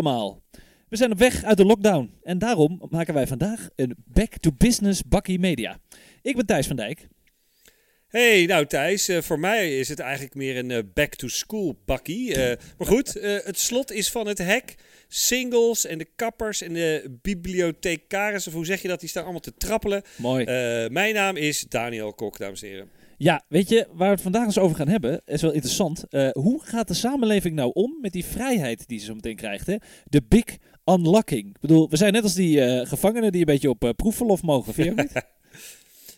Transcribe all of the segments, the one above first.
Allemaal. We zijn op weg uit de lockdown en daarom maken wij vandaag een Back to Business Bakkie Media. Ik ben Thijs van Dijk. Hey, nou Thijs, uh, voor mij is het eigenlijk meer een uh, back-to-school bakkie. Uh, maar goed, het slot is van het hek. Singles en de kappers en de bibliothecaris, of hoe zeg je dat, die staan allemaal te trappelen. Mooi. mijn naam is Daniel Kok, dames en heren. Ja, weet je, waar we het vandaag eens over gaan hebben, is wel interessant. hoe gaat de samenleving nou om met die vrijheid die ze zo meteen krijgt? Hè? De big unlocking. Ik bedoel, we zijn net als die gevangenen die een beetje op proefverlof mogen, vind je?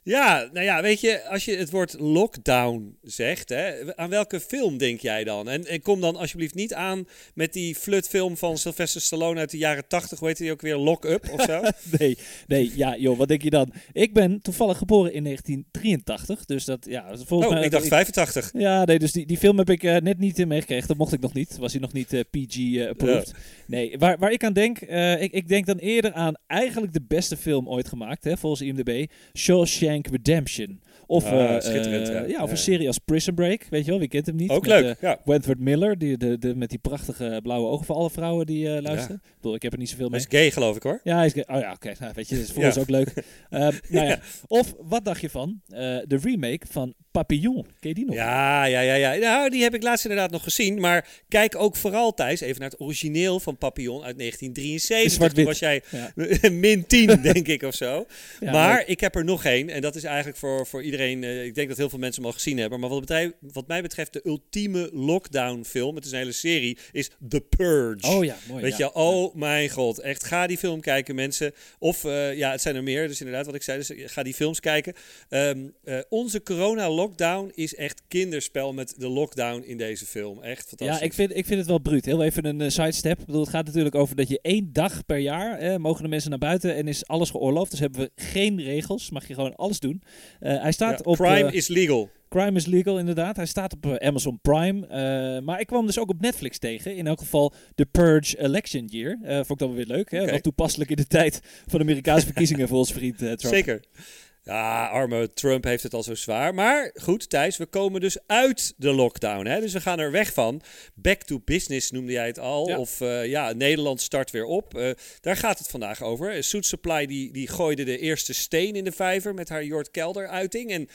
Ja, nou ja, weet je, als je het woord lockdown zegt, hè, aan welke film denk jij dan? En, en kom dan alsjeblieft niet aan met die flutfilm van Sylvester Stallone uit de jaren 80, hoe heet die ook weer, Lock Up of zo? nee, nee, ja joh, wat denk je dan? Ik ben toevallig geboren in 1983, dus dat, ja, volgens oh, mij... ik dacht 85. Ja, nee, dus die, die film heb ik uh, net niet meegekregen, dat mocht ik nog niet, was hij nog niet uh, PG-approved. Uh, Nee, waar, waar ik aan denk, ik, ik denk dan eerder aan eigenlijk de beste film ooit gemaakt, hè, volgens IMDb, Shawshank Redemption. Of, ah, uh, ja. ja. of een serie als Prison Break, weet je wel, wie kent hem niet? Ook met, leuk, ja. Wentworth Miller, die, de, de, met die prachtige blauwe ogen voor alle vrouwen die luisteren. Ik bedoel, ik heb er niet zoveel mee. Hij is gay, geloof ik hoor. Ja, hij is gay. Oh ja, oké. Okay. Nou, weet je, dat is voor ons ook leuk. Uh, nou ja. Of, wat dacht je van de remake van Papillon. Ken je die nog? Ja, ja, ja, ja. Nou, die heb ik laatst inderdaad nog gezien. Maar kijk ook vooral, Thijs, even naar het origineel van Papillon uit 1973. Toen was jij ja. min 10, denk ik, of zo. Ja, maar leuk. ik heb er nog één. En dat is eigenlijk voor, voor iedereen... Uh, ik denk dat heel veel mensen hem al gezien hebben. Maar wat, betreft, wat mij betreft de ultieme lockdown film... het is een hele serie, is The Purge. Oh ja, mooi. Weet ja. je, oh mijn god. Echt, ga die film kijken, mensen. Of, uh, ja, het zijn er meer. Dus inderdaad, wat ik zei, dus ga die films kijken. Um, uh, onze corona lockdown is echt kinderspel met de lockdown in deze film. Echt fantastisch. Ja, ik vind, ik vind het wel bruut. Heel even een uh, sidestep. Ik bedoel, het gaat natuurlijk over dat je één dag per jaar eh, mogen de mensen naar buiten en is alles geoorloofd. Dus hebben we geen regels. Mag je gewoon alles doen. Uh, hij staat ja, op. Crime is legal. Crime is legal, inderdaad. Hij staat op Amazon Prime. Uh, maar ik kwam dus ook op Netflix tegen. In elk geval The Purge Election Year. Uh, vond ik dan weer leuk. Hè? Okay. Wel toepasselijk in de tijd van de Amerikaanse verkiezingen voor ons vriend uh, Trump. Zeker. Ja, arme Trump heeft het al zo zwaar. Maar goed, Thijs, we komen dus uit de lockdown. Hè? Dus we gaan er weg van. Back to business noemde jij het al. Ja. Of uh, ja, Nederland start weer op. Uh, daar gaat het vandaag over. Suit Supply die, die gooide de eerste steen in de vijver met haar Jort Kelder uiting. En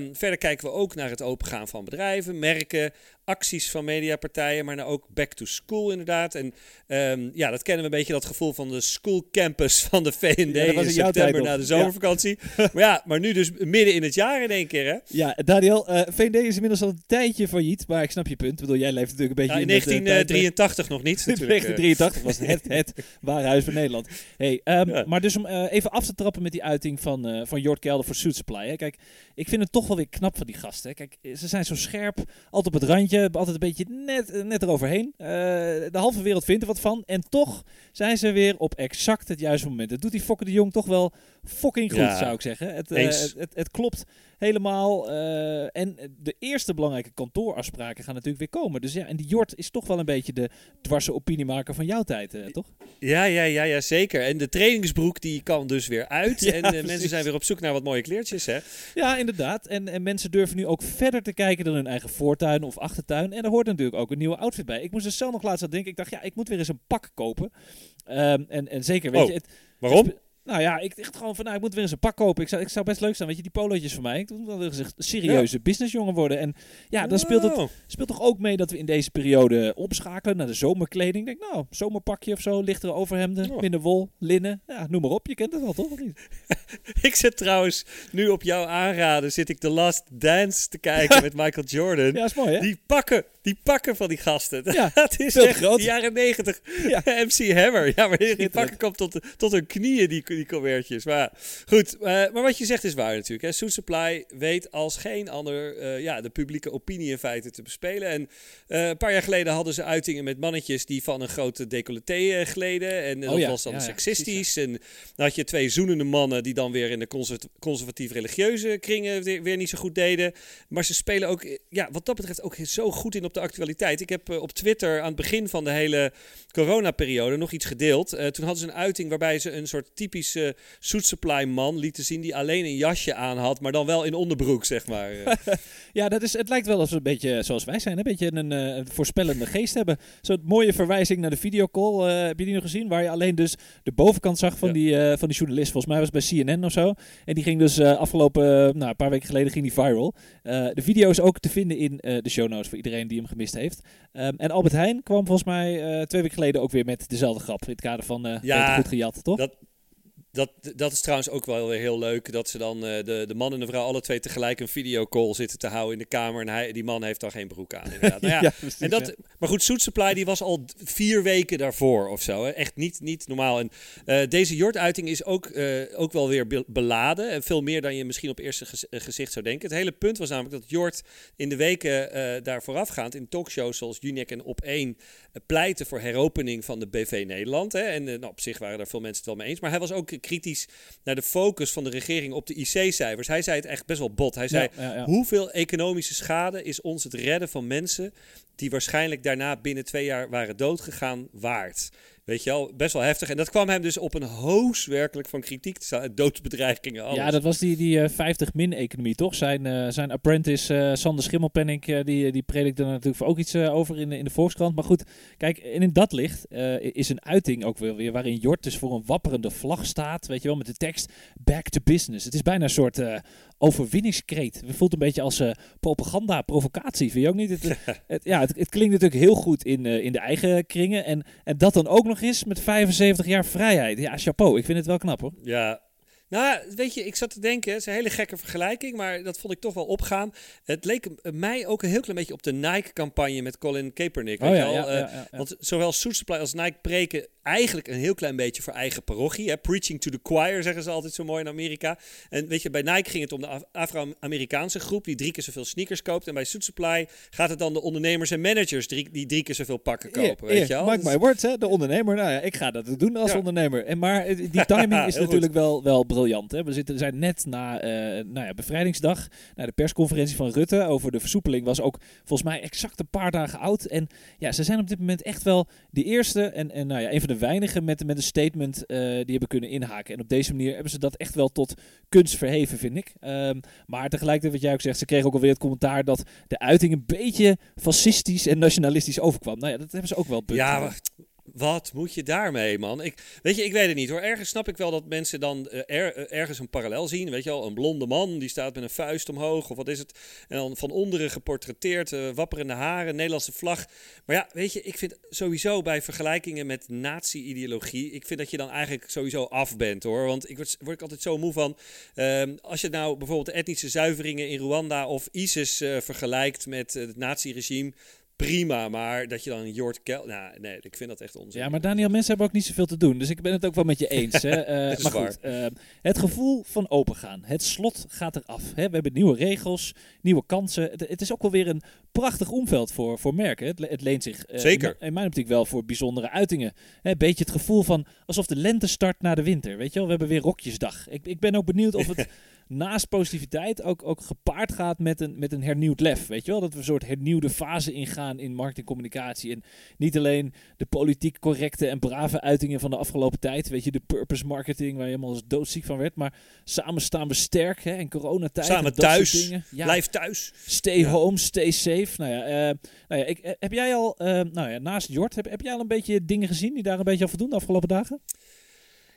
um, verder kijken we ook naar het opengaan van bedrijven, merken, acties van mediapartijen, maar nou ook back to school inderdaad. En um, ja, dat kennen we een beetje, dat gevoel van de school campus van de VND ja, in september na de zomervakantie. Ja. maar ja, maar nu dus midden in het jaar in één keer hè? Ja, Daniel, uh, VND is inmiddels al een tijdje failliet, maar ik snap je punt. Ik bedoel, jij leeft natuurlijk een beetje ja, in, in 1983 nog niet In 1983 was het het ware huis van Nederland. Hey, um, ja. Maar dus om uh, even af te trappen met die uiting van, van Jort Kelder voor Suit Supply. Hè. Kijk, ik vind het toch wel weer knap van die gasten. Hè. Kijk, ze zijn zo scherp, altijd op het randje, altijd een beetje net, net eroverheen. Uh, de halve wereld vindt er wat van. En toch zijn ze weer op exact het juiste moment. Dat doet die Fokker de Jong toch wel fucking goed, ja, zou ik zeggen. Het, uh, het, het, het, klopt helemaal. Uh, en de eerste belangrijke kantoorafspraken gaan natuurlijk weer komen. Dus ja, en die Jort is toch wel een beetje de dwarse opiniemaker van jouw tijd, uh, toch? Ja, ja, ja, ja, zeker. En de trainingsbroek die kan dus weer uit. ja, en mensen zijn weer op zoek naar wat mooie kleertjes, hè? Ja, inderdaad. En, en mensen durven nu ook verder te kijken dan hun eigen voortuin of achtertuin. En er hoort natuurlijk ook een nieuwe outfit bij. Ik moest er zelf nog laatst aan denken. Ik dacht, ja, ik moet weer eens een pak kopen. Um, en, en zeker, weet oh, je... Het, waarom? Nou ja, ik dacht gewoon van, nou, ik moet weer eens een pak kopen. Ik zou, ik zou best leuk zijn, weet je, die polootjes van mij. Ik moet wel eens een serieuze ja. businessjongen worden. En ja, dan speelt het speelt toch ook mee dat we in deze periode opschakelen naar de zomerkleding. Ik denk, nou, zomerpakje of zo, lichtere overhemden, oh. minder wol, linnen. Ja, noem maar op, je kent het wel, toch? Of niet? ik zit trouwens, nu op jouw aanraden, zit ik The Last Dance te kijken met Michael Jordan. Ja, is mooi, hè? Die pakken, die pakken van die gasten. Ja, dat is echt groot. de jaren negentig. Ja. MC Hammer. Ja, maar die pakken komt tot, tot hun knieën, die die convertjes. Maar goed, uh, maar wat je zegt is waar natuurlijk. Hè. Suit Supply weet als geen ander uh, ja, de publieke opinie in feite te bespelen. En uh, een paar jaar geleden hadden ze uitingen met mannetjes die van een grote decolleté gleden. En oh, dat ja. was dan ja, seksistisch. En dan had je twee zoenende mannen die dan weer in de conservatief-religieuze kringen weer, weer, niet zo goed deden. Maar ze spelen ook, ja, wat dat betreft, ook zo goed in op de actualiteit. Ik heb op Twitter aan het begin van de hele coronaperiode nog iets gedeeld. toen hadden ze een uiting waarbij ze een soort typische Suit Supply man lieten zien die alleen een jasje aan had, maar dan wel in onderbroek, zeg maar. ja, dat is, het lijkt wel alsof ze een beetje zoals wij zijn, een beetje een, voorspellende geest hebben. Zo'n mooie verwijzing naar de videocall, uh, heb je die nog gezien? Waar je alleen dus de bovenkant zag van, die, van die journalist. Volgens mij was het bij CNN of zo. En die ging dus afgelopen, nou, een paar weken geleden ging die viral. de video is ook te vinden in de show notes voor iedereen die hem gemist heeft. Um, en Albert Heijn kwam volgens mij twee weken geleden ook weer met dezelfde grap. In het kader van ja, goed gejat, toch? Dat, dat, dat is trouwens ook wel weer heel leuk. Dat ze dan uh, de, de man en de vrouw alle twee tegelijk een videocall zitten te houden in de kamer. En hij, die man heeft dan geen broek aan. Inderdaad. Nou ja, ja precies, en dat, Maar goed, Soet Supply die was al vier weken daarvoor of zo. Hè. Echt niet, niet normaal. En uh, deze Jort-uiting is ook, uh, ook wel weer beladen. En veel meer dan je misschien op eerste gezicht zou denken. Het hele punt was namelijk dat Jort in de weken daar voorafgaand in talkshows zoals Uniek en Op1 pleiten voor heropening van de BV Nederland. Hè. En nou, op zich waren daar veel mensen het wel mee eens. Maar hij was ook kritisch naar de focus van de regering op de IC-cijfers. Hij zei het echt best wel bot. Hij zei: hoeveel economische schade is ons het redden van mensen die waarschijnlijk daarna binnen twee jaar waren doodgegaan waard? Weet je wel, best wel heftig. En dat kwam hem dus op een hoos werkelijk van kritiek te. Doodsbedreigingen, alles. Ja, dat was die, die uh, eh, 50-min-economie, toch? Zijn, uh, zijn apprentice uh, Sander Schimmelpenning, die, die predikte er natuurlijk ook iets over in, in de Volkskrant. Maar goed, kijk, en in dat licht is een uiting ook weer, weer waarin Jort dus voor een wapperende vlag staat. Weet je wel, met de tekst back to business. Het is bijna een soort overwinningskreet. Het voelt een beetje als propaganda, provocatie, vind je ook niet? Het, het, ja, het, het, klinkt natuurlijk heel goed in, in de eigen kringen. En, en dat dan ook nog is met 75 jaar vrijheid. Ja, chapeau. Ik vind het wel knap hoor. Ja, nou, weet je, ik zat te denken, het is een hele gekke vergelijking, maar dat vond ik toch wel opgaan. Het leek mij ook een heel klein beetje op de Nike-campagne met Colin Kaepernick. Oh, ja, ja, ja, want zowel Suit Supply als Nike preken eigenlijk een heel klein beetje voor eigen parochie. Hè? Preaching to the choir zeggen ze altijd zo mooi in Amerika. En weet je, bij Nike ging het om de Afro-Amerikaanse groep die drie keer zoveel sneakers koopt. En bij Suit Supply gaat het dan de ondernemers en managers die, die drie keer zoveel pakken kopen. weet je wel? Mark my words, hè? de ondernemer. Nou ja, ik ga dat doen als ondernemer. En maar eh, die timing is natuurlijk wel, wel briljant. Hè? We zitten, zijn net na uh, nou ja, bevrijdingsdag, na de persconferentie van Rutte over de versoepeling was ook volgens mij exact een paar dagen oud. En ja, ze zijn op dit moment echt wel de eerste en, en nou ja, een van de weinigen met, met een statement uh, die hebben kunnen inhaken. En op deze manier hebben ze dat echt wel tot kunst verheven, vind ik. Um, maar tegelijkertijd, wat jij ook zegt, ze kregen ook alweer het commentaar dat de uiting een beetje fascistisch en nationalistisch overkwam. Nou ja, dat hebben ze ook wel. Ja, wat moet je daarmee, man? Ik, weet je, ik weet het niet hoor. Ergens snap ik wel dat mensen dan er, uh, ergens een parallel zien. Weet je wel, een blonde man die staat met een vuist omhoog of wat is het. En dan van onderen geportretteerd, uh, wapperende haren, Nederlandse vlag. Maar ja, weet je, ik vind sowieso bij vergelijkingen met nazi-ideologie, ik vind dat je dan eigenlijk sowieso af bent hoor. Want ik word, word ik altijd zo moe van. Ehm, als je nou bijvoorbeeld de etnische zuiveringen in Rwanda of ISIS vergelijkt met het nazi-regime prima, maar dat je dan Jort Kel... Nou, nee, ik vind dat echt onzin. Ja, maar Daniel, mensen hebben ook niet zoveel te doen. Dus ik ben het ook wel met je eens. Hè. Uh, maar goed, uh, het gevoel van opengaan. Het slot gaat eraf. Hè. We hebben nieuwe regels, nieuwe kansen. Het, het, is ook wel weer een prachtig omveld voor, voor merken. Het, het leent zich uh, Zeker. In, mijn optiek wel voor bijzondere uitingen. Een beetje het gevoel van alsof de lente start na de winter. Weet je wel, we hebben weer rokjesdag. Ik, ik ben ook benieuwd of het... naast positiviteit ook, ook gepaard gaat met een, met een hernieuwd lef. Weet je wel? Dat we een soort hernieuwde fase ingaan in marketingcommunicatie. En niet alleen de politiek correcte en brave uitingen van de afgelopen tijd. Weet je, de purpose marketing waar je helemaal als doodziek van werd. Maar samen staan we sterk hè, in coronatijd. Samen thuis. Ja. Blijf thuis. Stay home, stay safe. Nou ja, uh, nou ja ik, eh, heb jij al, uh, nou ja, naast Jort, heb, heb jij al een beetje dingen gezien die daar een beetje al voldoen de afgelopen dagen?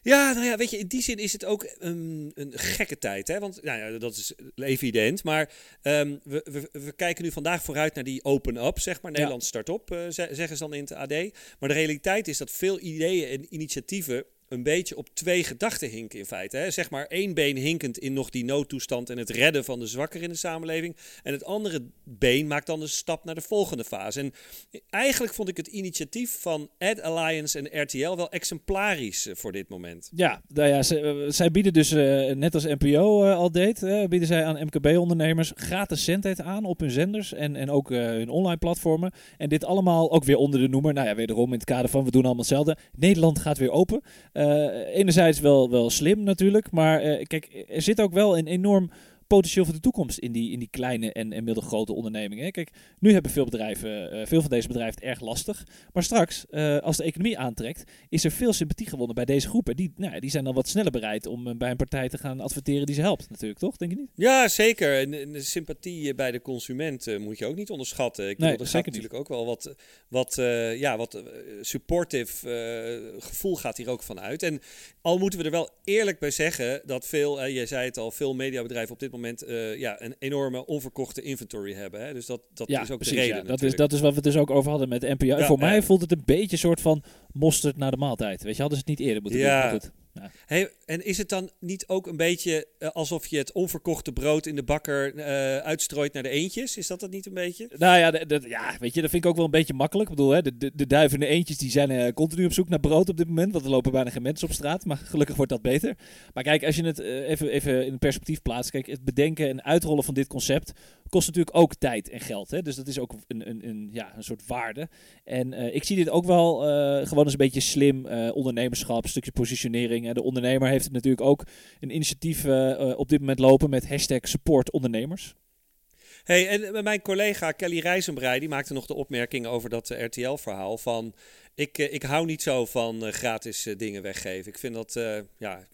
Ja, nou ja, weet je, in die zin is het ook een gekke tijd. Hè? Want nou ja, dat is evident. Maar um, we, we, we, kijken nu vandaag vooruit naar die open-up, zeg maar. Nederland start op, uh, zeggen ze dan in het AD. Maar de realiteit is dat veel ideeën en initiatieven een beetje op twee gedachten hinken in feite. Hè? Zeg maar één been hinkend in nog die noodtoestand en het redden van de zwakker in de samenleving. En het andere been maakt dan de stap naar de volgende fase. En eigenlijk vond ik het initiatief van Ad Alliance en RTL wel exemplarisch eh, voor dit moment. Ja, nou ja eh, zij bieden dus, uh, net als NPO al deed, bieden zij aan MKB-ondernemers gratis zendheid aan op hun zenders en, en ook hun online platformen. En dit allemaal ook weer onder de noemer, nou ja, wederom in het kader van we doen allemaal hetzelfde. Nederland gaat weer open. Enerzijds wel, wel slim natuurlijk, maar kijk, er zit ook wel een enorm potentieel voor de toekomst in die, in die kleine en, en middelgrote ondernemingen. Kijk, nu hebben veel bedrijven, uh, veel van deze bedrijven het erg lastig. Maar straks, uh, als de economie aantrekt, is er veel sympathie gewonnen bij deze groepen. Die, nou, die zijn dan wat sneller bereid om uh, bij een partij te gaan adverteren die ze helpt, natuurlijk, toch? Denk je niet? Ja, zeker. En, de sympathie bij de consument moet je ook niet onderschatten. Ik nee, bedoel, er gaat natuurlijk ook wel wat, wat, ja, wat supportive gevoel gaat hier ook van uit. En al moeten we er wel eerlijk bij zeggen dat veel, jij zei het al, veel mediabedrijven op dit moment moment uh, ja, een enorme onverkochte inventory hebben. Hè? Dus dat, dat ja, is ook precies, de reden. Ja. Dat, is, dat is wat we dus ook over hadden met de NPO. Voor mij voelt het een beetje een soort van mosterd naar de maaltijd. Weet je, hadden ze het niet eerder moeten ja. doen. En is het dan niet ook een beetje uh, alsof je het onverkochte brood in de bakker uh, uitstrooit naar de eentjes? Is dat dat niet een beetje? Nou ja, ja, weet je, dat vind ik ook wel een beetje makkelijk. Ik bedoel, hè, de, de, de duivende eentjes die zijn uh, continu op zoek naar brood op dit moment. Want er lopen bijna geen mensen op straat. Maar gelukkig wordt dat beter. Maar kijk, als je het even, even in perspectief plaatst. Kijk, het bedenken en uitrollen van dit concept kost natuurlijk ook tijd en geld. Hè? Dus dat is ook een, een, een, ja, een soort waarde. En uh, ik zie dit ook wel uh, gewoon eens een beetje slim uh, ondernemerschap, een stukje positionering. En de ondernemer heeft het natuurlijk ook een initiatief op dit moment lopen met hashtag support ondernemers. Hey, en mijn collega Kelly Rijzenbrei die maakte nog de opmerking over dat RTL-verhaal van ik, ik hou niet zo van gratis dingen weggeven. Ik vind dat ja,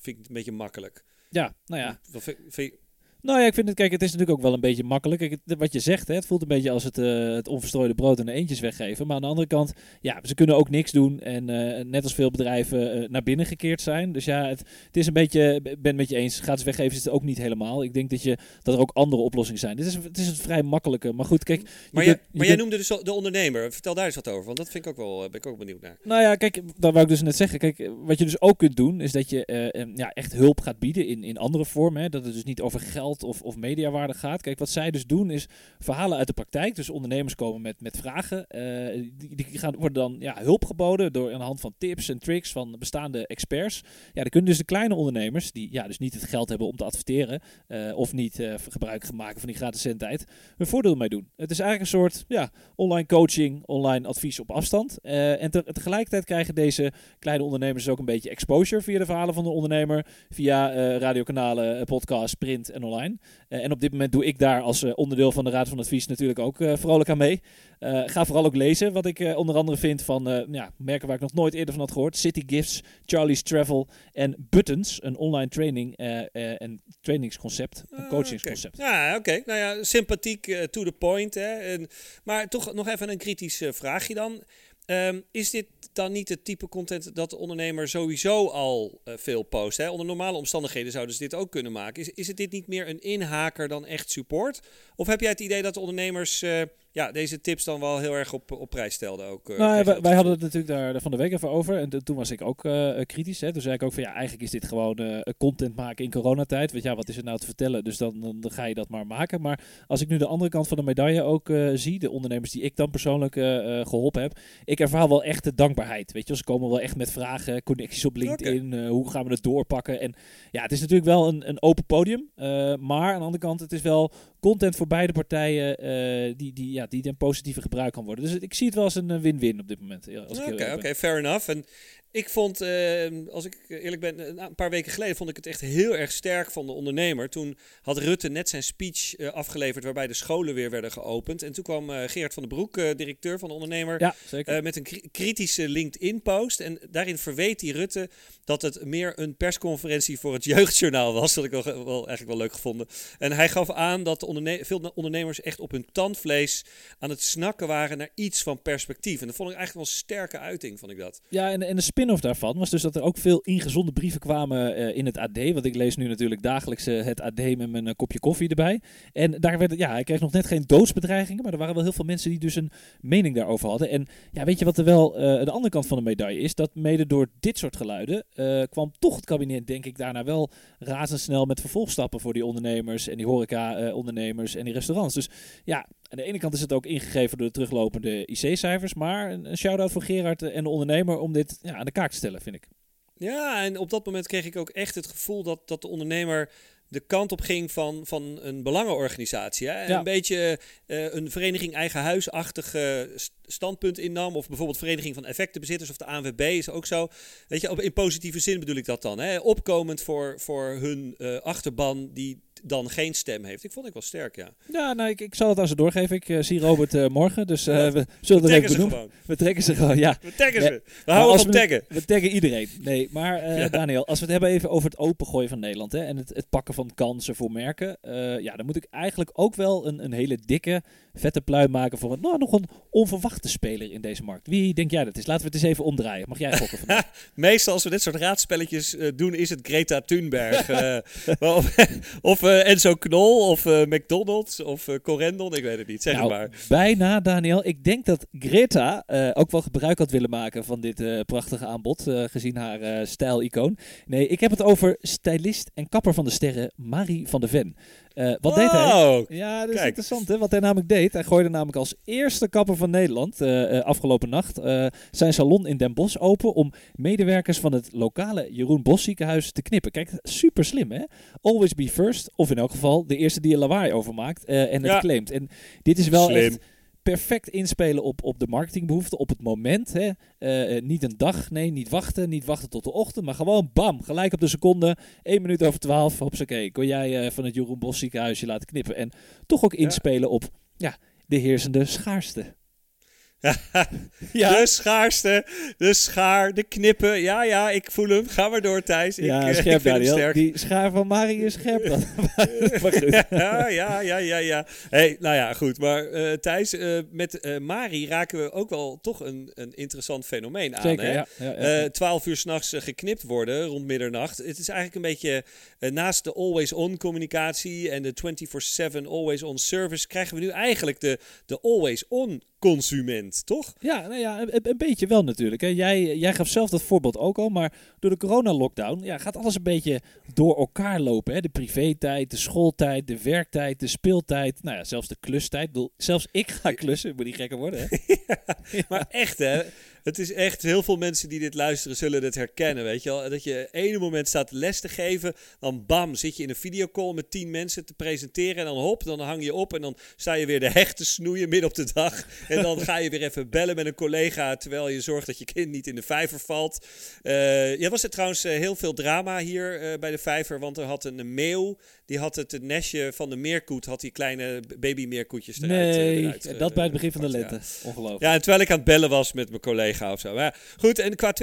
vind ik een beetje makkelijk. Ja, nou ja. Vind, vind, nou ja, ik vind het, kijk, het is natuurlijk ook wel een beetje makkelijk. Kijk, wat je zegt, hè, het voelt een beetje als het, uh, het onverstrooide brood en de eentjes weggeven. Maar aan de andere kant, ja, ze kunnen ook niks doen. En uh, net als veel bedrijven uh, naar binnen gekeerd zijn. Dus ja, het, het is een beetje, ik ben het met je eens, gratis weggeven is het ook niet helemaal. Ik denk dat, je, dat er ook andere oplossingen zijn. Dit is, het is een vrij makkelijke. Maar goed, kijk. Maar, je, maar jij noemde dus de ondernemer. Vertel daar eens wat over, want dat vind ik ook wel, ben ik ook benieuwd naar. Nou ja, kijk, dat wou ik dus net zeggen. Kijk, wat je dus ook kunt doen, is dat je ja, echt hulp gaat bieden in, in andere vormen. Hè. Dat het dus niet over geld of, of media waarde gaat. Kijk, wat zij dus doen is verhalen uit de praktijk. Dus ondernemers komen met, met vragen. Uh, die, die gaan, worden dan ja, hulp geboden door aan de hand van tips en tricks van bestaande experts. Ja, dan kunnen dus de kleine ondernemers, die ja, dus niet het geld hebben om te adverteren uh, of niet uh, gebruik maken van die gratis zendtijd, hun voordeel mee doen. Het is eigenlijk een soort ja, online coaching, online advies op afstand. en te, tegelijkertijd krijgen deze kleine ondernemers ook een beetje exposure via de verhalen van de ondernemer, via radiokanalen, podcast, print en online. En op dit moment doe ik daar als uh, onderdeel van de Raad van Advies natuurlijk ook uh, vrolijk aan mee. Ga vooral ook lezen wat ik onder andere vind van ja, merken waar ik nog nooit eerder van had gehoord. City Gifts, Charlie's Travel en Buttons. Een online training en trainingsconcept, een ah, coachingsconcept. Okay. Ja, oké. Nou ja, sympathiek, to the point. Hè. En, maar toch nog even een kritisch vraagje dan. Um, is dit dan niet het type content dat de ondernemer sowieso al uh, veel post? Hè? Onder normale omstandigheden zouden ze dit ook kunnen maken. Is, is het dit niet meer een inhaker dan echt support? Of heb jij het idee dat de ondernemers uh, ja, deze tips dan wel heel erg op, op prijs stelden. Ook, uh, nou, wij, wij, hadden het natuurlijk daar van de week even over. En toen was ik ook uh, kritisch. Hè. Toen zei ik ook van ja, eigenlijk is dit gewoon uh, content maken in coronatijd. Je, ja, wat is er nou te vertellen? Dus dan, dan, dan, ga je dat maar maken. Maar als ik nu de andere kant van de medaille ook zie, de ondernemers die ik dan persoonlijk geholpen heb, ik ervaar wel echt de dankbaarheid. Weet je, ze komen wel echt met vragen, connecties op LinkedIn. hoe gaan we het doorpakken? En ja, het is natuurlijk wel een, een open podium. maar aan de andere kant, het is wel content voor beide partijen die, die ja, die een positieve gebruik kan worden. Dus ik zie het wel als een eh, win-win op dit moment. Oké, oké, fair enough. En ik vond, uh, als ik eerlijk ben, een paar weken geleden vond ik het echt heel erg sterk van de ondernemer. Toen had Rutte net zijn speech uh, afgeleverd waarbij de scholen weer werden geopend. En toen kwam uh, Geert van den Broek, directeur van de ondernemer, ja, met een kritische LinkedIn-post. En daarin verweet hij Rutte dat het meer een persconferentie voor het jeugdjournaal was. Dat ik wel, wel eigenlijk wel leuk gevonden. En hij gaf aan dat veel ondernemers echt op hun tandvlees aan het snakken waren naar iets van perspectief. En dat vond ik eigenlijk wel een sterke uiting, vond ik dat. Ja, en, en de spin-off daarvan was dus dat er ook veel ingezonde brieven kwamen uh, in het AD. Want ik lees nu natuurlijk dagelijks uh, het AD met mijn uh, kopje koffie erbij. En daar werd, ja, ik kreeg nog net geen doodsbedreigingen. Maar er waren wel heel veel mensen die dus een mening daarover hadden. En ja, weet je wat er wel de andere kant van de medaille is? Dat mede door dit soort geluiden kwam toch het kabinet, denk ik, daarna wel razendsnel met vervolgstappen voor die ondernemers en die horeca-ondernemers en die restaurants. Dus ja, aan de ene kant is het ook ingegeven door de teruglopende IC-cijfers. Maar een, shout-out voor Gerard en de ondernemer om dit ja, aan de kaak te stellen, vind ik. Ja, en op dat moment kreeg ik ook echt het gevoel dat, dat de ondernemer de kant op ging van, van een belangenorganisatie. Hè? Een beetje uh, een vereniging eigen huisachtig standpunt innam. Of bijvoorbeeld vereniging van effectenbezitters of de ANWB is ook zo. Weet je, in positieve zin bedoel ik dat dan. Hè? Opkomend voor, voor hun achterban die dan geen stem heeft. Ik vond ik wel sterk, ja. Ja, nou, ik, ik zal het aan ze doorgeven. Ik uh, zie Robert uh, morgen, dus uh, we zullen het even benoemen. We trekken ze gewoon, ja. We taggen ze. We houden van taggen. We taggen iedereen. Nee, maar ja. Daniel, als we het hebben even over het opengooien van Nederland hè, en het, het pakken van kansen voor merken. ja, dan moet ik eigenlijk ook wel een, een hele dikke, vette pluim maken voor een, nou, nog een onverwachte speler in deze markt. Wie denk jij dat is? Laten we het eens even omdraaien. Mag jij gokken? Meestal als we dit soort raadspelletjes doen, is het Greta Thunberg. of uh, Enzo Knol of uh, McDonald's of uh, Corendon, ik weet het niet. Zeg nou, maar. Bijna, Daniel. Ik denk dat Greta ook wel gebruik had willen maken van dit prachtige aanbod, gezien haar stijl-icoon. Nee, ik heb het over stylist en kapper van de sterren Marie van de Ven. Uh, wat deed hij? Ja, dat is interessant hè. Wat hij namelijk deed. Hij gooide namelijk als eerste kapper van Nederland uh, uh, afgelopen nacht zijn salon in Den Bosch open om medewerkers van het lokale Jeroen Bos ziekenhuis te knippen. Kijk, super slim hè. Always be first. Of in elk geval de eerste die er lawaai over maakt en het ja. claimt. En dit is wel slim. echt perfect inspelen op, op de marketingbehoeften, op het moment. Hè. Uh, niet een dag, nee, niet wachten, niet wachten tot de ochtend, maar gewoon bam, gelijk op de seconde, 1 minuut over 12, oké, kon jij uh, van het Jeroen Bos ziekenhuisje laten knippen. En toch ook inspelen ja. op ja, de heersende schaarste. Ja. De schaarste, de schaar, de knippen. Ja, ja, ik voel hem. Ga maar door, Thijs. Ja, ik, scherp, ik Daniel. Sterk. Die schaar van Marie is scherp dan. ja, ja, ja, ja, ja. Hey, nou ja, goed. Maar uh, Thijs, uh, met uh, Marie raken we ook wel toch een, een interessant fenomeen aan. Zeker, hè? Ja, ja, ja. 12 uur s'nachts geknipt worden rond middernacht. Het is eigenlijk een beetje naast de always-on communicatie en de 24-7 always-on service... krijgen we nu eigenlijk de, de always-on consument, toch? Ja, nou ja een, een beetje wel natuurlijk. Hè. Jij, jij gaf zelf dat voorbeeld ook al, maar door de corona-lockdown ja, gaat alles een beetje door elkaar lopen. Hè. De privé-tijd, de schooltijd, de werktijd, de speeltijd, nou ja, zelfs de klustijd. Ik bedoel, zelfs ik ga klussen, moet niet gekker worden. Hè? ja, maar echt hè, het is echt, heel veel mensen die dit luisteren zullen het herkennen, weet je wel. Dat je ene moment staat les te geven, dan bam, zit je in een videocall met tien mensen te presenteren en dan hop, dan hang je op en dan sta je weer de hecht te snoeien midden op de dag. En dan ga je weer even bellen met een collega, terwijl je zorgt dat je kind niet in de vijver valt. Uh, ja, was er trouwens eh, heel veel drama hier uh, bij de vijver, want er had een meeuw die had het, nestje van de meerkoet, had die kleine babymeerkoetjes eruit. Nee, eruit, dat bij het begin van de lente. Ongelooflijk. Ja, en terwijl ik aan het bellen was met mijn collega of zo. Maar goed, en qua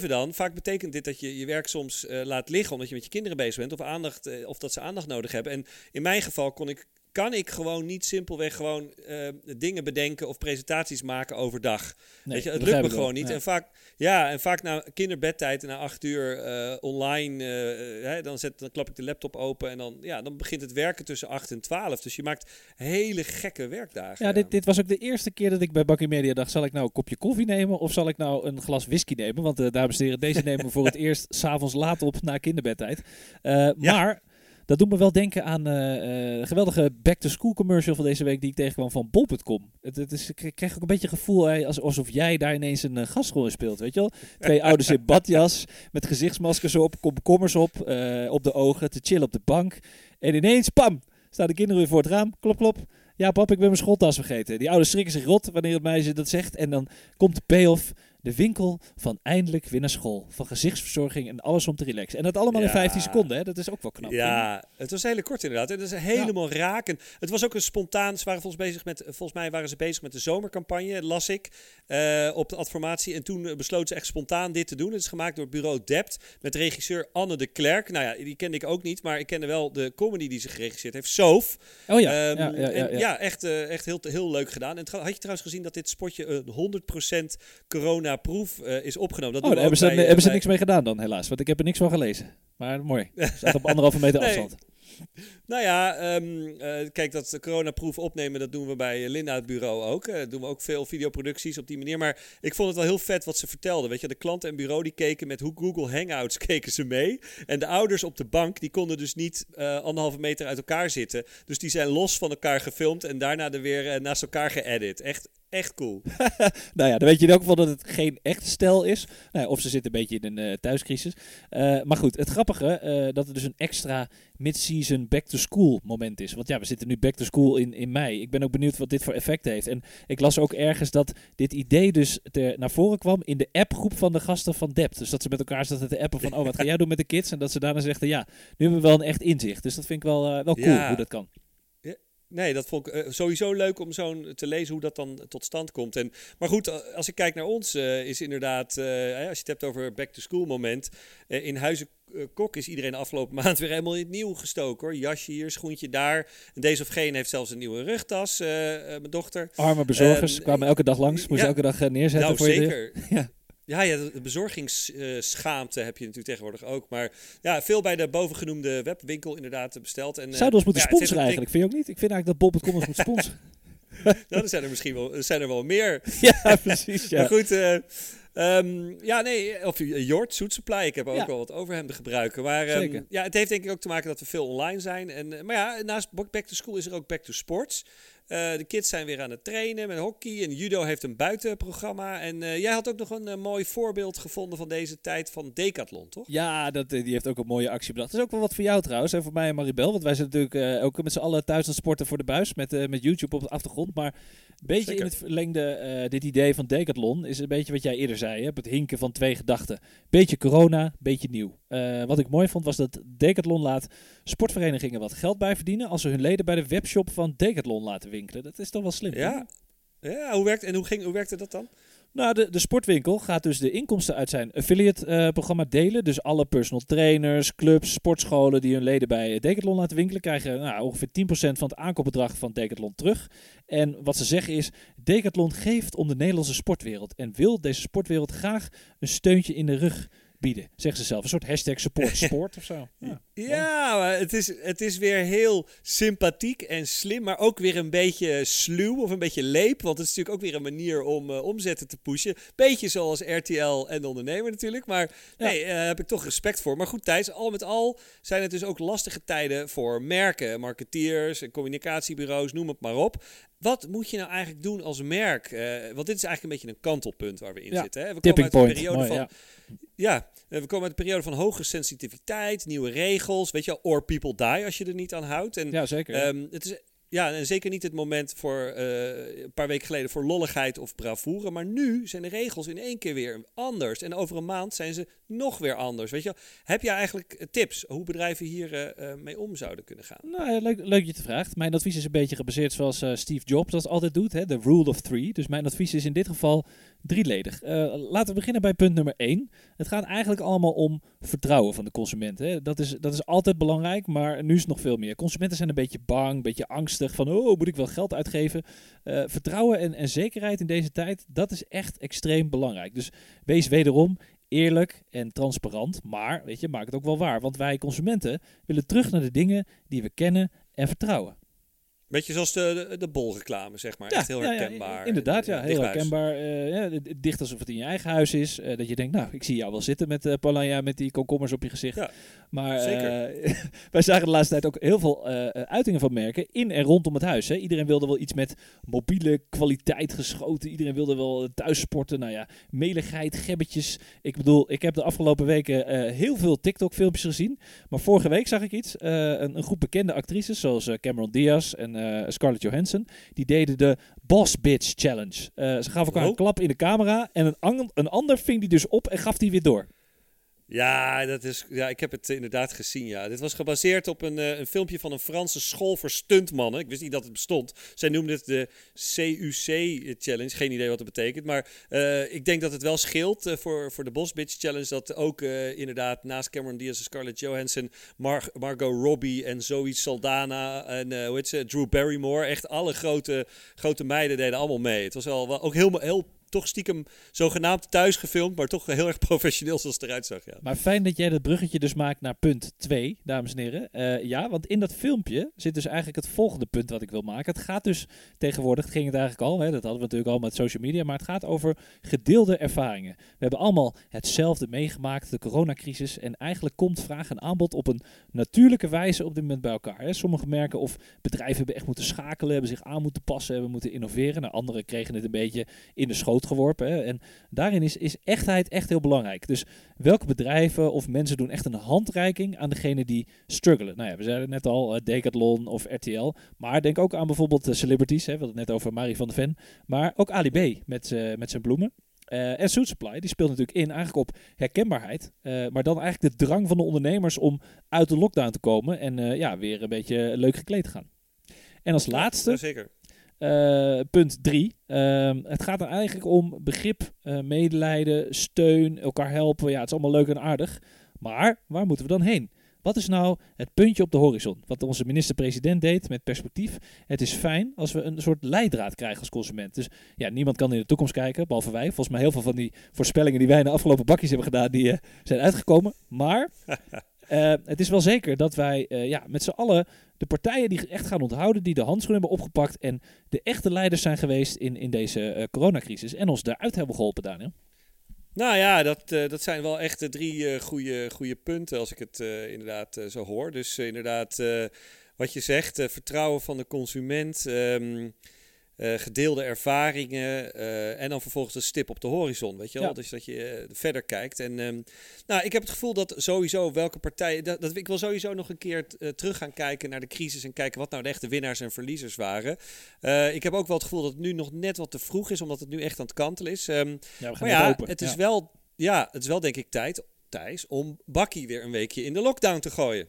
24-7 dan, vaak betekent dit dat je je werk soms uh, laat liggen omdat je met je kinderen bezig bent of, aandacht, uh, of dat ze aandacht nodig hebben. En in mijn geval kon ik kan ik gewoon niet simpelweg gewoon uh, dingen bedenken of presentaties maken overdag. Nee, Weet je, het lukt me gewoon niet. En vaak, ja, en vaak na kinderbedtijd, na acht uur uh, online, uh, hè, dan, zet, dan klap ik de laptop open en dan, ja, dan begint het werken tussen 8 en 12. Dus je maakt hele gekke werkdagen. Ja, Dit, dit was ook de eerste keer dat ik bij Bakkie Media dacht, zal ik nou een kopje koffie nemen of zal ik nou een glas whisky nemen? Want dames en heren, deze nemen we voor het eerst s'avonds laat op na kinderbedtijd. Ja. Maar dat doet me wel denken aan uh, uh, geweldige back-to-school commercial van deze week die ik tegenkwam van bol.com. Het, het is, ik kreeg ook een beetje het gevoel als, alsof jij daar ineens een uh, gastrol in speelt, weet je wel? Twee ouders in badjas, met gezichtsmaskers op, komkommers op, op de ogen, te chillen op de bank. En ineens, pam, staan de kinderen weer voor het raam, klop, klop. Ja, pap, ik ben mijn schooltas vergeten. Die ouders schrikken zich rot wanneer het meisje dat zegt. En dan komt de payoff de winkel van eindelijk weer naar school. Van gezichtsverzorging en alles om te relaxen. En dat allemaal in 15 seconden, hè? dat is ook wel knap. Ja, het was hele kort inderdaad. Het is helemaal ja. raken. Het was ook een spontaan, ze waren volgens, bezig met, volgens mij waren ze bezig met de zomercampagne, las ik, uh, op de adformatie. En toen besloten ze echt spontaan dit te doen. Het is gemaakt door het bureau Dept met regisseur Anne de Klerk. Nou ja, die kende ik ook niet, maar ik kende wel de comedy die ze geregisseerd heeft, Soof. Oh ja, um, ja, ja, ja, en, ja, echt, uh, echt heel, heel leuk gedaan. En had je trouwens gezien dat dit spotje een 100% corona proef uh, is opgenomen. Dat oh, daar hebben ze, bij, hebben ze niks mee gedaan dan, helaas. Want ik heb er niks van gelezen. Maar mooi. staat op anderhalve meter nee. afstand. Nou ja, um, uh, kijk, dat coronaproef opnemen, dat doen we bij Linda het bureau ook. Uh, doen we ook veel videoproducties op die manier. Maar ik vond het wel heel vet wat ze vertelden. Weet je, de klanten en bureau die keken met hoe Google Hangouts keken ze mee. En de ouders op de bank, die konden dus niet uh, anderhalve meter uit elkaar zitten. Dus die zijn los van elkaar gefilmd en daarna er weer naast elkaar geëdit. Echt echt cool. nou ja, dan weet je in elk geval dat het geen echt stel is. Nou, of ze zitten een beetje in een uh, thuiscrisis. Uh, maar goed, het grappige uh, dat er dus een extra mid-season back-to-school moment is. Want ja, we zitten nu back-to-school in, in mei. Ik ben ook benieuwd wat dit voor effect heeft. En ik las ook ergens dat dit idee dus ter, naar voren kwam in de appgroep van de gasten van Dept. Dus dat ze met elkaar zaten te appen van, oh, wat ga jij doen met de kids? En dat ze daarna zeggen, ja, nu hebben we wel een echt inzicht. Dus dat vind ik wel, wel cool ja. hoe dat kan. Nee, dat vond ik uh, sowieso leuk om zo te lezen hoe dat dan tot stand komt. En, maar goed, als ik kijk naar ons, uh, is inderdaad, uh, als je het hebt over back-to-school moment. in Huizen Kok is iedereen de afgelopen maand weer helemaal in het nieuw gestoken hoor. Jasje hier, schoentje daar. En deze of geen heeft zelfs een nieuwe rugtas, mijn dochter. Arme bezorgers kwamen elke dag langs, moest ja, elke dag neerzetten nou, voor zeker. je. Ja. Ja, ja, de bezorgingsschaamte heb je natuurlijk tegenwoordig ook. Maar ja, veel bij de bovengenoemde webwinkel inderdaad besteld. En, Zouden we ons moeten ja, sponsoren eigenlijk? Vind je ook niet? Ik vind eigenlijk dat Bob.com ons moet sponsoren. nou, er zijn er misschien wel, zijn er wel meer. ja, precies. Ja. maar goed, uh, um, ja, nee, of Jort, Zoet Supply. Ik heb ook ja. wel wat over hem te gebruiken. Maar um, ja, het heeft denk ik ook te maken dat we veel online zijn. En, maar ja, naast Back to School is er ook Back to Sports. Uh, de kids zijn weer aan het trainen met hockey. En judo heeft een buitenprogramma. En uh, jij had ook nog een uh, mooi voorbeeld gevonden van deze tijd van Decathlon, toch? Ja, dat, die heeft ook een mooie actie bedacht. Dat is ook wel wat voor jou trouwens. En voor mij en Maribel. Want wij zijn natuurlijk ook met z'n allen thuis aan het sporten voor de buis. Met, met YouTube op de achtergrond. Maar een beetje Zeker. in het verlengde, dit idee van Decathlon is een beetje wat jij eerder zei. Hè? Het hinken van twee gedachten. Beetje corona, beetje nieuw. Wat ik mooi vond was dat Decathlon laat sportverenigingen wat geld bij verdienen. Als ze hun leden bij de webshop van Decathlon laten winkelen. Dat is toch wel slim. Ja, ja hoe, werkt, en hoe, ging, hoe werkte dat dan? Nou, de, de sportwinkel gaat dus de inkomsten uit zijn affiliate-programma delen. Dus alle personal trainers, clubs, sportscholen die hun leden bij Decathlon laten winkelen, krijgen nou, ongeveer 10% van het aankoopbedrag van Decathlon terug. En wat ze zeggen is, Decathlon geeft om de Nederlandse sportwereld en wil deze sportwereld graag een steuntje in de rug bieden. Zeggen ze zelf. Een soort hashtag support sport of zo. Ja, ja maar het is, het is weer heel sympathiek en slim. Maar ook weer een beetje sluw of een beetje leep. Want het is natuurlijk ook weer een manier om uh, omzetten te pushen. Beetje zoals RTL en de ondernemer natuurlijk. Maar nee, daar uh, heb ik toch respect voor. Maar goed Thijs, al met al zijn het dus ook lastige tijden voor merken. Marketeers en communicatiebureaus, noem het maar op. Wat moet je nou eigenlijk doen als merk? Uh, want dit is eigenlijk een beetje een kantelpunt waar we in ja. zitten. Hè? We Tipping komen uit een periode point. van... Ja. ja, we komen uit een periode van hoge sensitiviteit, nieuwe regels, weet je wel, or people die als je er niet aan houdt. En, ja, zeker. Um, het is ja, en zeker niet het moment voor uh, een paar weken geleden voor lolligheid of bravoure. Maar nu zijn de regels in één keer weer anders. En over een maand zijn ze nog weer anders. Weet je, heb je eigenlijk tips hoe bedrijven hier uh, mee om zouden kunnen gaan? Nou, leuk, leuk je te vraagt. Mijn advies is een beetje gebaseerd zoals Steve Jobs dat altijd doet. Hè, de rule of three. Dus mijn advies is in dit geval drieledig. laten we beginnen bij punt nummer één. Het gaat eigenlijk allemaal om vertrouwen van de consument. Hè. Dat, is, dat is altijd belangrijk, maar nu is het nog veel meer. Consumenten zijn een beetje bang, een beetje angstig van, oh, moet ik wel geld uitgeven? Uh, vertrouwen en, en zekerheid in deze tijd, dat is echt extreem belangrijk. Dus wees wederom eerlijk en transparant, maar weet je, maak het ook wel waar. Want wij consumenten willen terug naar de dingen die we kennen en vertrouwen. Beetje zoals de, de, de bolreclame, zeg maar. Ja, Echt heel ja, herkenbaar. Ja, inderdaad, ja. Heel herkenbaar. Uh, ja, dicht alsof het in je eigen huis is. Uh, dat je denkt, nou, ik zie jou wel zitten met uh, Polanja met die komkommers op je gezicht. Maar wij zagen de laatste tijd ook heel veel uitingen van merken in en rondom het huis. Hè. Iedereen wilde wel iets met mobiele kwaliteit geschoten. Iedereen wilde wel thuis sporten. Nou ja, meligheid, gebbetjes. Ik bedoel, ik heb de afgelopen weken heel veel TikTok-filmpjes gezien. Maar vorige week zag ik iets. Een, een, groep bekende actrices, zoals Cameron Diaz en Scarlett Johansson. Die deden de Boss Bitch Challenge. Uh, ze gaven elkaar Oh. een klap in de camera. En een, een ander ving die dus op en gaf die weer door. Ja, dat is, ja, ik heb het inderdaad gezien. Ja. Dit was gebaseerd op een, uh, een filmpje van een Franse school voor stuntmannen. Ik wist niet dat het bestond. Zij noemden het de CUC Challenge. Geen idee wat het betekent. Maar uh, ik denk dat het wel scheelt uh, voor, voor de Boss Bitch Challenge. Dat ook inderdaad naast Cameron Diaz en Scarlett Johansson, Mar Margot Robbie en Zoe Saldana en hoe heet ze, Drew Barrymore. Echt alle grote, grote meiden deden allemaal mee. Het was wel, wel ook heel, heel toch stiekem zogenaamd thuis gefilmd, maar toch heel erg professioneel zoals het eruit zag. Ja. Maar fijn dat jij dat bruggetje dus maakt naar punt 2, dames en heren. Uh, ja, want in dat filmpje zit dus eigenlijk het volgende punt wat ik wil maken. Het gaat dus tegenwoordig, het ging het eigenlijk al, hè, dat hadden we natuurlijk al met social media, maar het gaat over gedeelde ervaringen. We hebben allemaal hetzelfde meegemaakt, de coronacrisis. En eigenlijk komt vraag en aanbod op een natuurlijke wijze op dit moment bij elkaar. Hè. Sommige merken of bedrijven hebben echt moeten schakelen, hebben zich aan moeten passen, hebben moeten innoveren. Nou, anderen kregen het een beetje in de schoot geworpen. Hè. En daarin is, is echtheid echt heel belangrijk. Dus welke bedrijven of mensen doen echt een handreiking aan degene die struggelen? Nou ja, we zeiden net al, uh, Decathlon of RTL. Maar denk ook aan bijvoorbeeld celebrities. Hè. We hadden het net over Marie van de Ven. Maar ook Ali B met, met zijn bloemen. Uh, en Suit Supply, die speelt natuurlijk in eigenlijk op herkenbaarheid. Uh, maar dan eigenlijk de drang van de ondernemers om uit de lockdown te komen en uh, ja, weer een beetje leuk gekleed te gaan. En als laatste, ja, zeker. Punt drie. Ehm, het gaat er eigenlijk om begrip, medelijden, steun, elkaar helpen. Ja, het is allemaal leuk en aardig. Maar waar moeten we dan heen? Wat is nou het puntje op de horizon? Wat onze minister-president deed met perspectief. Het is fijn als we een soort leidraad krijgen als consument. Dus ja, niemand kan in de toekomst kijken, behalve wij. Volgens mij heel veel van die voorspellingen die wij in de afgelopen bakjes hebben gedaan, die uh, zijn uitgekomen. Maar uh, het is wel zeker dat wij uh, ja, met z'n allen de partijen die echt gaan onthouden, die de handschoen hebben opgepakt en de echte leiders zijn geweest in, in deze coronacrisis en ons daaruit hebben geholpen, Daniel. Nou ja, dat, dat zijn wel echt drie goede, goede punten als ik het inderdaad zo hoor. Dus inderdaad, wat je zegt, vertrouwen van de consument, um, gedeelde ervaringen en dan vervolgens een stip op de horizon. Weet je wel? Ja. Dus dat je verder kijkt. En um, nou, ik heb het gevoel dat sowieso welke partijen. Dat, dat, ik wil sowieso nog een keer terug gaan kijken naar de crisis en kijken wat nou de echte winnaars en verliezers waren. ik heb ook wel het gevoel dat het nu nog net wat te vroeg is, omdat het nu echt aan het kantelen is. Um, ja, maar ja, open. het is ja. wel. Ja, het is wel denk ik tijd, Thijs, om Bakkie weer een weekje in de lockdown te gooien.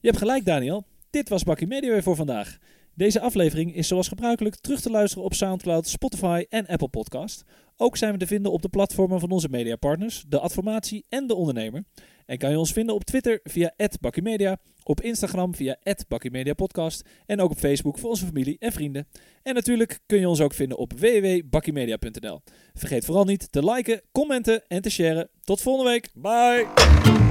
Je hebt gelijk, Daniel. Dit was Bakkie Media weer voor vandaag. Deze aflevering is zoals gebruikelijk terug te luisteren op SoundCloud, Spotify en Apple Podcast. Ook zijn we te vinden op de platformen van onze mediapartners, de Adformatie en de Ondernemer. En kan je ons vinden op Twitter via @bakkiemedia, op Instagram via @bakkiemediapodcast en ook op Facebook voor onze familie en vrienden. En natuurlijk kun je ons ook vinden op www.bakkiemedia.nl. Vergeet vooral niet te liken, commenten en te sharen. Tot volgende week. Bye.